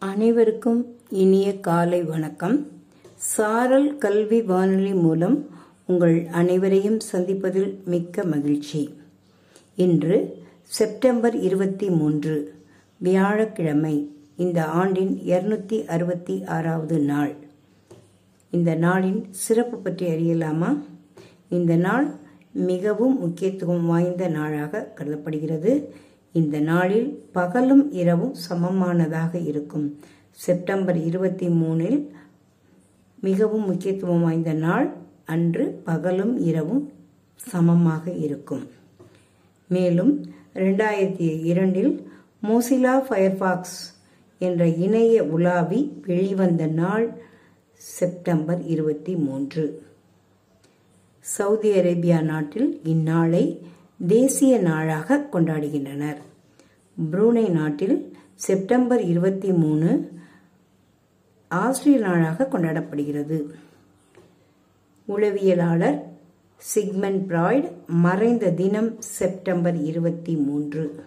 அனைவருக்கும் இனிய காலை வணக்கம். சாரல் கல்வி வானொலி மூலம் உங்கள் அனைவரையும் சந்திப்பதில் மிக்க மகிழ்ச்சி. இன்று செப்டம்பர் இருபத்தி மூன்று வியாழக்கிழமை இந்த ஆண்டின் இருநூத்தி அறுபத்தி ஆறாவது நாள். இந்த நாளின் சிறப்பு பற்றி அறியலாமா? இந்த நாள் மிகவும் முக்கியத்துவம் வாய்ந்த நாளாக கருதப்படுகிறது. இந்த நாளில் பகலும் இரவும் சமமானதாக இருக்கும். செப்டம்பர் இருபத்தி மூணில் மிகவும் முக்கியத்துவம் வாய்ந்த நாள் அன்று பகலும் இரவும் சமமாக இருக்கும். மேலும் ரெண்டாயிரத்தி இரண்டில் மோசிலா ஃபயர்பாக்ஸ் என்ற இணைய உலாவி வெளிவந்த நாள் செப்டம்பர் இருபத்தி மூன்று. சவுதி அரேபியா நாட்டில் இந்நாளை தேசிய நாளாக கொண்டாடுகின்றனர். புரூனை நாட்டில் செப்டம்பர் இருபத்தி மூணு ஆஸ்திரிய நாளாக கொண்டாடப்படுகிறது. உளவியலாளர் சிக்மன் பிராய்ட் மறைந்த தினம் செப்டம்பர் இருபத்தி மூன்று.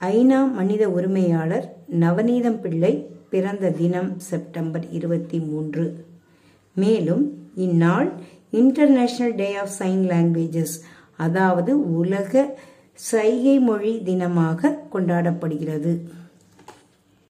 ஐநா மனித உரிமையாளர் நவநீதம் பிள்ளை பிறந்த தினம் செப்டம்பர் இருபத்தி மூன்று. மேலும் இந்நாள் international day of sign languages அதாவது உலக சைகை மொழி தினமாக கொண்டாடப்படுகிறது.